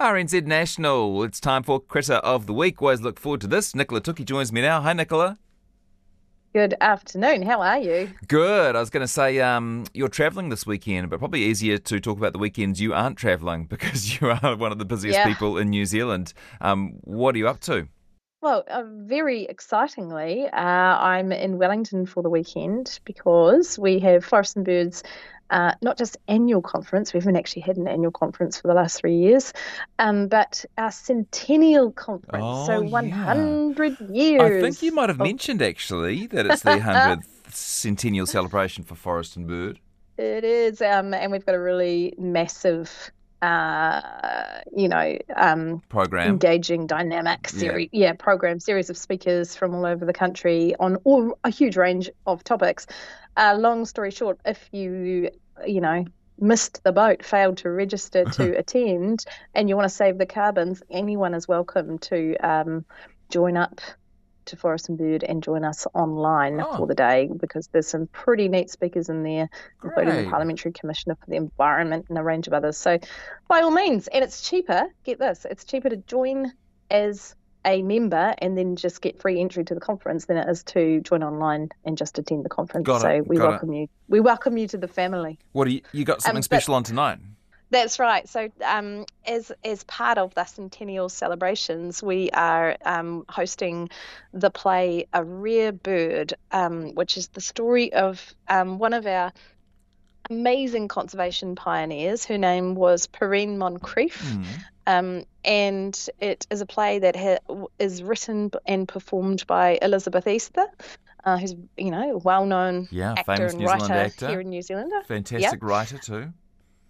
RNZ National. It's time for Critter of the Week. Always look forward to this. Nicola Toki joins me now. Hi, Nicola. Good afternoon. How are you? Good. I was going to say um, you're travelling this weekend, but probably easier to talk about the weekends you aren't travelling because you are one of the busiest Yeah. people in New Zealand. Um, what are you up to? Well, uh, very excitingly, uh, I'm in Wellington for the weekend because we have Forest and Birds. Uh, not just annual conference, we haven't actually had an annual conference for the last three years, um, but our centennial conference. Oh, so yeah. 100 years. I think you might have of- mentioned actually that it's the 100th centennial celebration for Forest and Bird. It is, um, and we've got a really massive, uh, you know, um, Program. engaging, dynamic Yeah. series, yeah. program series of speakers from all over the country on all a huge range of topics. Uh, long story short, if you you know missed the boat, failed to register to attend, and you want to save the carbons, anyone is welcome to um, join up to Forest and Bird and join us online Oh. for the day because there's some pretty neat speakers in there, including the Parliamentary Commissioner for the Environment and a range of others. So, by all means, and it's cheaper. Get this: it's cheaper to join as a member and then just get free entry to the conference than it is to join online and just attend the conference. Got it, so we got it. welcome you. We welcome you to the family. What do you, you got something Um, special on tonight? That's right. So, um, as as part of the centennial celebrations, we are um, hosting the play "A Rare Bird," um, which is the story of um, one of our amazing conservation pioneers. Her name was Perrine Moncrieff. Um, and it is a play that ha- is written and performed by Elizabeth Easther, uh, who's you know a well-known Yeah, actor famous and New writer Zealand actor. here in New Zealand. Fantastic writer too.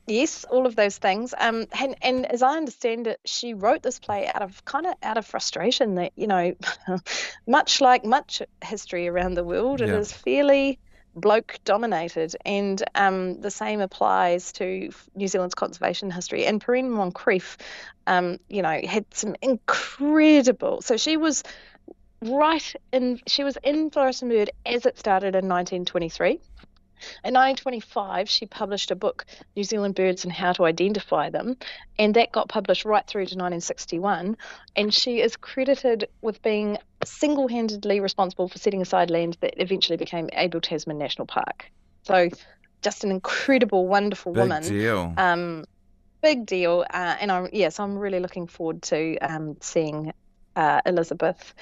Yes, all of those things. Um, and, and as I understand it, she wrote this play out of kind of out of frustration that you know, much like much history around the world, it Yeah. is fairly bloke dominated, and um, the same applies to New Zealand's conservation history. And Perrine Moncrieff, um, you know, had some incredible. So she was right in. She was in Bird as it started in 1923. In 1925, she published a book, New Zealand Birds and How to Identify Them, and that got published right through to 1961. And she is credited with being single handedly responsible for setting aside land that eventually became Abel Tasman National Park. So, just an incredible, wonderful Big woman. deal. Um, big deal. Uh, and I'm, yes, I'm really looking forward to um, seeing uh, Elizabeth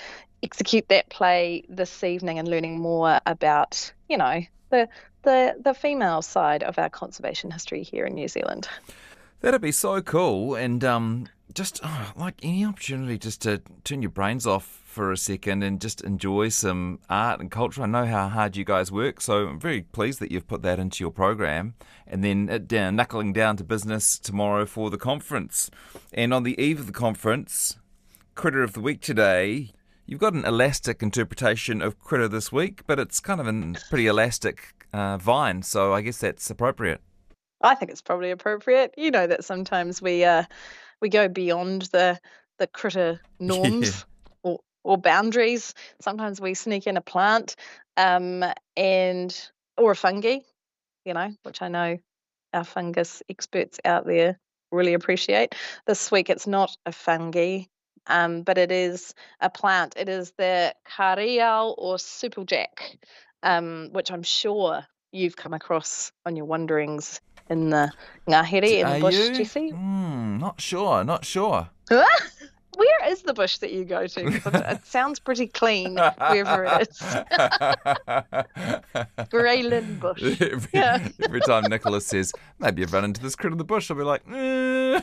execute that play this evening and learning more about, you know, the the the female side of our conservation history here in New Zealand. That'd be so cool, and um, just oh, like any opportunity just to turn your brains off for a second and just enjoy some art and culture. I know how hard you guys work, so I'm very pleased that you've put that into your program. And then down, knuckling down to business tomorrow for the conference. And on the eve of the conference, critter of the week today. You've got an elastic interpretation of critter this week, but it's kind of a pretty elastic uh, vine, so I guess that's appropriate. I think it's probably appropriate. You know that sometimes we uh we go beyond the the critter norms or or boundaries. Sometimes we sneak in a plant, um, and or a fungi, you know, which I know our fungus experts out there really appreciate. This week it's not a fungi, um, but it is a plant. It is the Kareao or Supplejack, um, which I'm sure you've come across on your wanderings in the Ngāhere in the bush, you? Jesse. Hmm, not sure, not sure. Where is the bush that you go to? it- sounds pretty clean wherever it is. Greyland bush. every, Yeah. every time Nicholas says, maybe you've run into this critter in the bush, I'll be like, eh.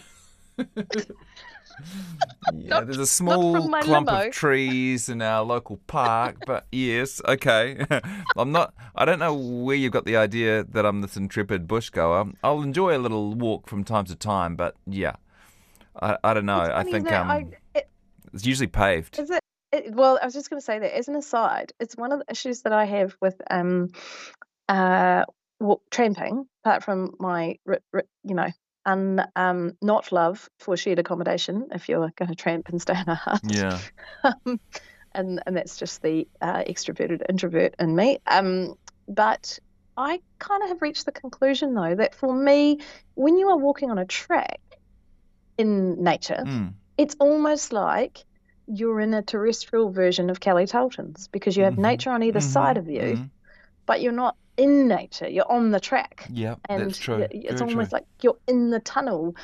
Yeah, there's a small clump limo. of trees in our local park, but yes, okay. I'm not, I don't know where you've got the idea that I'm this intrepid bushgoer. I'll enjoy a little walk from time to time, but yeah, I, I don't know. I think it? um, I- it- it's usually paved. Is it, it? Well, I was just going to say that as an aside, it's one of the issues that I have with um, uh, wa- tramping. Apart from my, you know, un, um, not love for shared accommodation, if you're going to tramp and stay in a hut. Yeah. um, and and that's just the uh, extroverted introvert in me. Um, but I kind of have reached the conclusion though that for me, when you are walking on a track, in nature, Mm. it's almost like you're in a terrestrial version of Kelly Tarlton's because you have Mhm. nature on either side of you, mhm. but you're not in nature. You're on the track. Yeah, and that's true. it's Very almost true. like you're in the tunnel.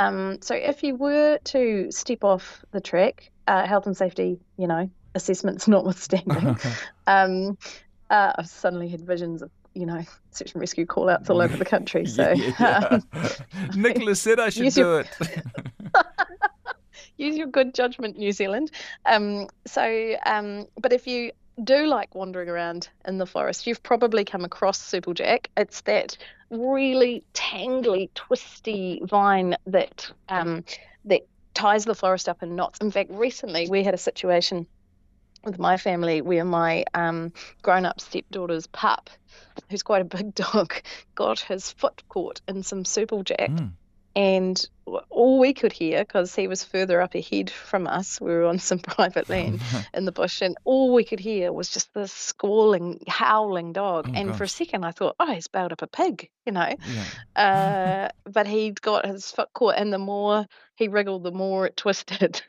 Um, so if you were to step off the track, uh, health and safety, you know, assessments notwithstanding, um, uh, I've suddenly had visions of, you know, search and rescue call outs all over the country. So Yeah, yeah. um, Nicholas said I should do your- it. use your good judgment, New Zealand. Um, so, um, but if you do like wandering around in the forest, you've probably come across Supplejack. It's that really tangly, twisty vine that um, that ties the forest up in knots. In fact, recently we had a situation with my family where my um, grown-up stepdaughter's pup, who's quite a big dog, got his foot caught in some Supplejack Mm. And all we could hear because he was further up ahead from us we were on some private land in the bush and all we could hear was just this squalling howling dog Oh, and for a second i thought oh he's bailed up a pig you know Yeah. uh, but he'd got his foot caught and the more he wriggled the more it twisted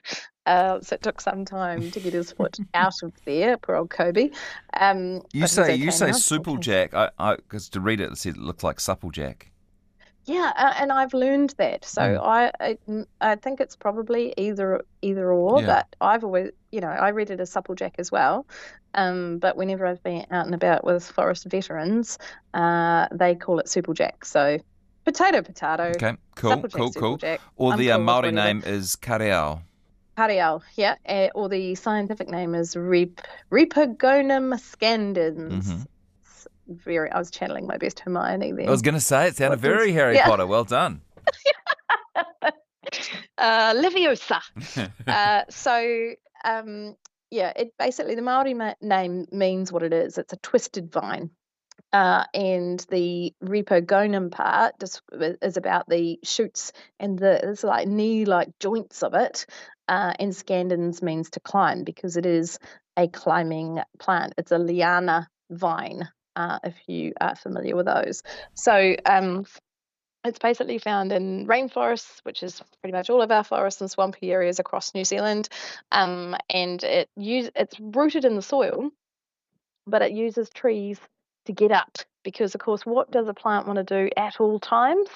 uh, so it took some time to get his foot out of there poor old kobe um, You say you say now. Supplejack. I I because to read it, it said it looked like Supplejack. Yeah, and I've learned that. So Mm. I, I I think it's probably either either or, Yeah. but I've always, you know, I read it as supplejack as well. Um, but whenever I've been out and about with forest veterans, uh, they call it supplejack. So potato, potato, Okay, cool, supplejack, cool, cool. supplejack. Or I'm the uh, cool Maori name is Kareao. Parial, yeah, uh, or the scientific name is Rep- Ripogonum scandens. Mhm. Very, I was channeling my best Hermione then. I was going to say it sounded What very Harry yeah. Potter. Well done. uh, Leviosa. uh, so um, yeah, it basically the Maori ma- name means what it is. It's a twisted vine, uh, and the ripogonum part just is about the shoots and the it's like knee-like joints of it. Uh, and scandens means to climb because it is a climbing plant. It's a liana vine. Uh, if you are familiar with those, so um, it's basically found in rainforests, which is pretty much all of our forests and swampy areas across New Zealand. Um, and it use it's rooted in the soil, but it uses trees to get up because, of course, what does a plant want to do at all times,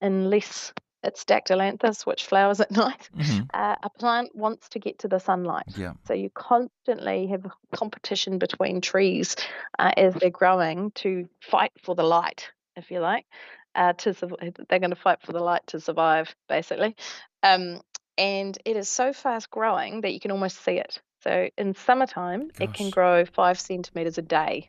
unless it's dactylanthus, which flowers at night? Mhm. Uh, a plant wants to get to the sunlight. Yeah. So you constantly have competition between trees uh, as they're growing to fight for the light, if you like. Uh, to they're going to fight for the light to survive, basically. Um, and it is so fast growing that you can almost see it. So in summertime, it can grow five centimeters a day.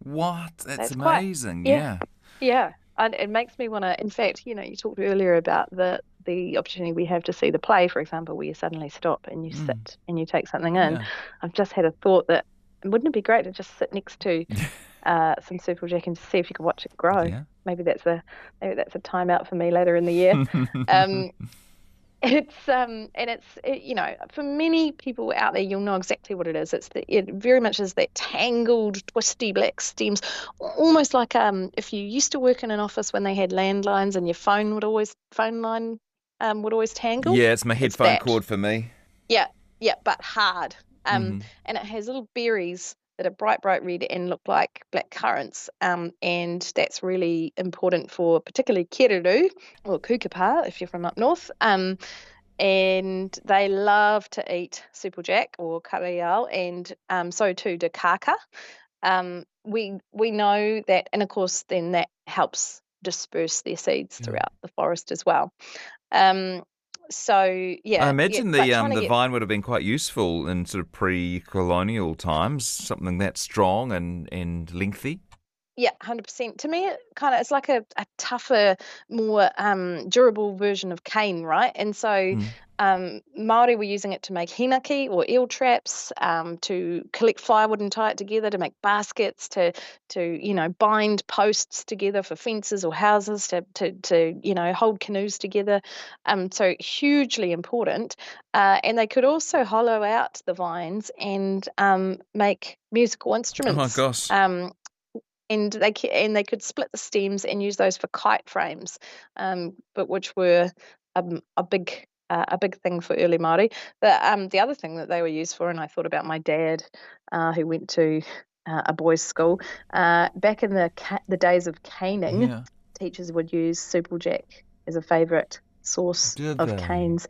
What? That's, That's quite- amazing. yeah. yeah. Yeah, and it makes me want to. In fact, you know, you talked earlier about the the opportunity we have to see the play, for example, where you suddenly stop and you Mm. sit and you take something in. Yeah. I've just had a thought that wouldn't it be great to just sit next to uh, some Supplejack and see if you could watch it grow? Yeah. Maybe that's a maybe that's a timeout for me later in the year. um, it's um and it's it, you know for many people out there you'll know exactly what it is it's the, it very much is that tangled twisty black stems almost like um if you used to work in an office when they had landlines and your phone would always phone line um would always tangle yeah, it's my headphone that. cord for me. yeah yeah, but hard um Mhm. and it has little berries that are bright, bright red and look like black currants. Um, and that's really important for particularly Kereru or Kukupa if you're from up north. Um, and they love to eat supplejack or kareao, and um, so too do kaka. Um, we we know that, and of course, then that helps disperse their seeds Yeah. throughout the forest as well. Um, so yeah, I imagine yeah, the um the get- vine would have been quite useful in sort of pre-colonial times. Something that strong and and lengthy. Yeah, hundred percent. To me, it kind of it's like a, a tougher, more um, durable version of cane, right? And so, Mm. um, Maori were using it to make hinaki or eel traps, um, to collect firewood and tie it together, to make baskets, to to you know bind posts together for fences or houses, to to to you know hold canoes together. Um, so hugely important. Uh, and they could also hollow out the vines and um, make musical instruments. Oh my gosh. um, and they and they could split the stems and use those for kite frames, um, but which were um, a big uh, a big thing for early Māori. The um, the other thing that they were used for, and I thought about my dad, uh, who went to uh, a boys' school uh, back in the ca- the days of caning. Yeah. Teachers would use Supplejack as a favourite source of canes.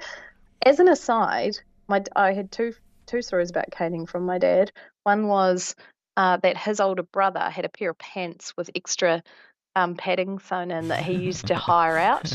As an aside, my I had two two stories about caning from my dad. One was uh, that his older brother had a pair of pants with extra um, padding sewn in that he used to hire out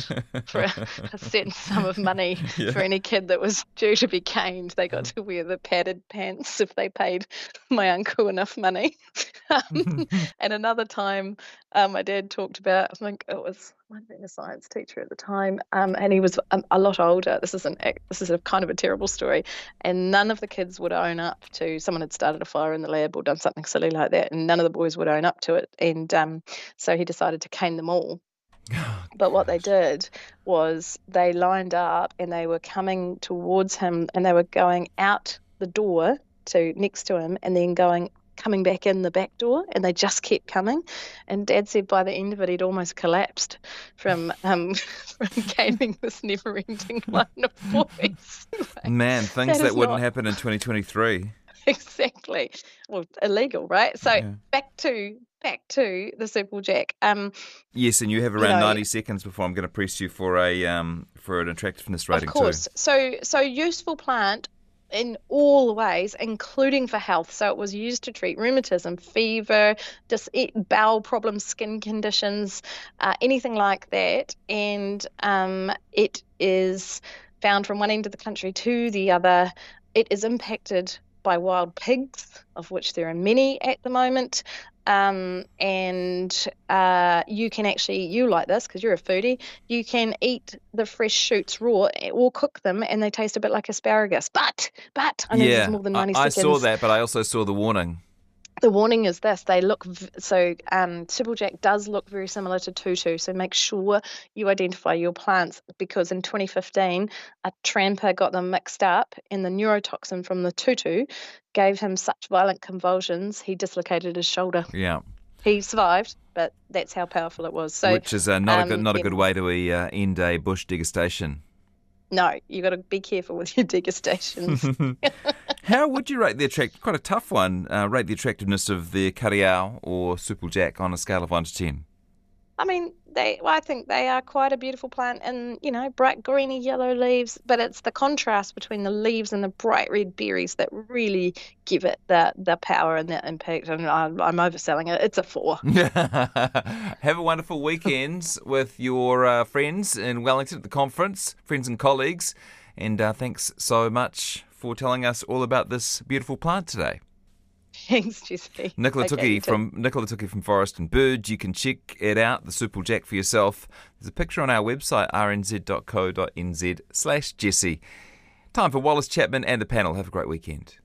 for a, a certain sum of money Yeah. for any kid that was due to be caned. They got to wear the padded pants if they paid my uncle enough money. Um, and another time, um, my dad talked about, I think it was, might have been a science teacher at the time, um, and he was um, a lot older. This is an this is a kind of a terrible story, and none of the kids would own up to someone had started a fire in the lab or done something silly like that, and none of the boys would own up to it, and um, so he decided to cane them all. But what they did was they lined up and they were coming towards him and they were going out the door to next to him and then going coming back in the back door and they just kept coming and dad said by the end of it he'd almost collapsed from um from caning this never ending line of boys Man, things That that, wouldn't not- happen in 2023. exactly well illegal right so Yeah. back to back to the super jack um Yes, and you have You around know- 90 seconds before I'm going to press you for a um for an attractiveness rating Of course. So so useful plant in all ways, including for health. So it was used to treat rheumatism, fever, e- bowel problems, skin conditions, uh, anything like that. And um, it is found from one end of the country to the other. It is impacted by wild pigs, of which there are many at the moment. Um, and uh, you can actually, you like this because you're a foodie, you can eat the fresh shoots raw or cook them and they taste a bit like asparagus. But, but, I know yeah, is more than I, 90 I seconds. saw that, but I also saw the warning. The warning is this they look, v- so um, Supplejack does look very similar to Tutu. So make sure you identify your plants because in 2015, a tramper got them mixed up and the neurotoxin from the Tutu gave him such violent convulsions, he dislocated his shoulder. Yeah, He survived, but that's how powerful it was. So, which is uh, not a good um, not a good way to uh, end a bush degustation. no, you've got to be careful with your degustations. How would you rate the attract? Quite a tough one. Uh, rate the attractiveness of the Kareao or Supplejack on a scale of one to ten. I mean, they. Well, I think they are quite a beautiful plant, and you know, bright greeny yellow leaves. But it's the contrast between the leaves and the bright red berries that really give it the the power and the impact. And I'm, I'm overselling it. It's a four. Have a wonderful weekend with your uh, friends in Wellington at the conference, friends and colleagues, and uh, thanks so much for telling us all about this beautiful plant today. Thanks, Jesse. Nicola Okay, Toki from Nicola Toki from Forest and Bird. You can check it out, the Super Jack for yourself. There's a picture on our website, rnz.co.nz slash Jesse. Time for Wallace Chapman and the panel. Have a great weekend.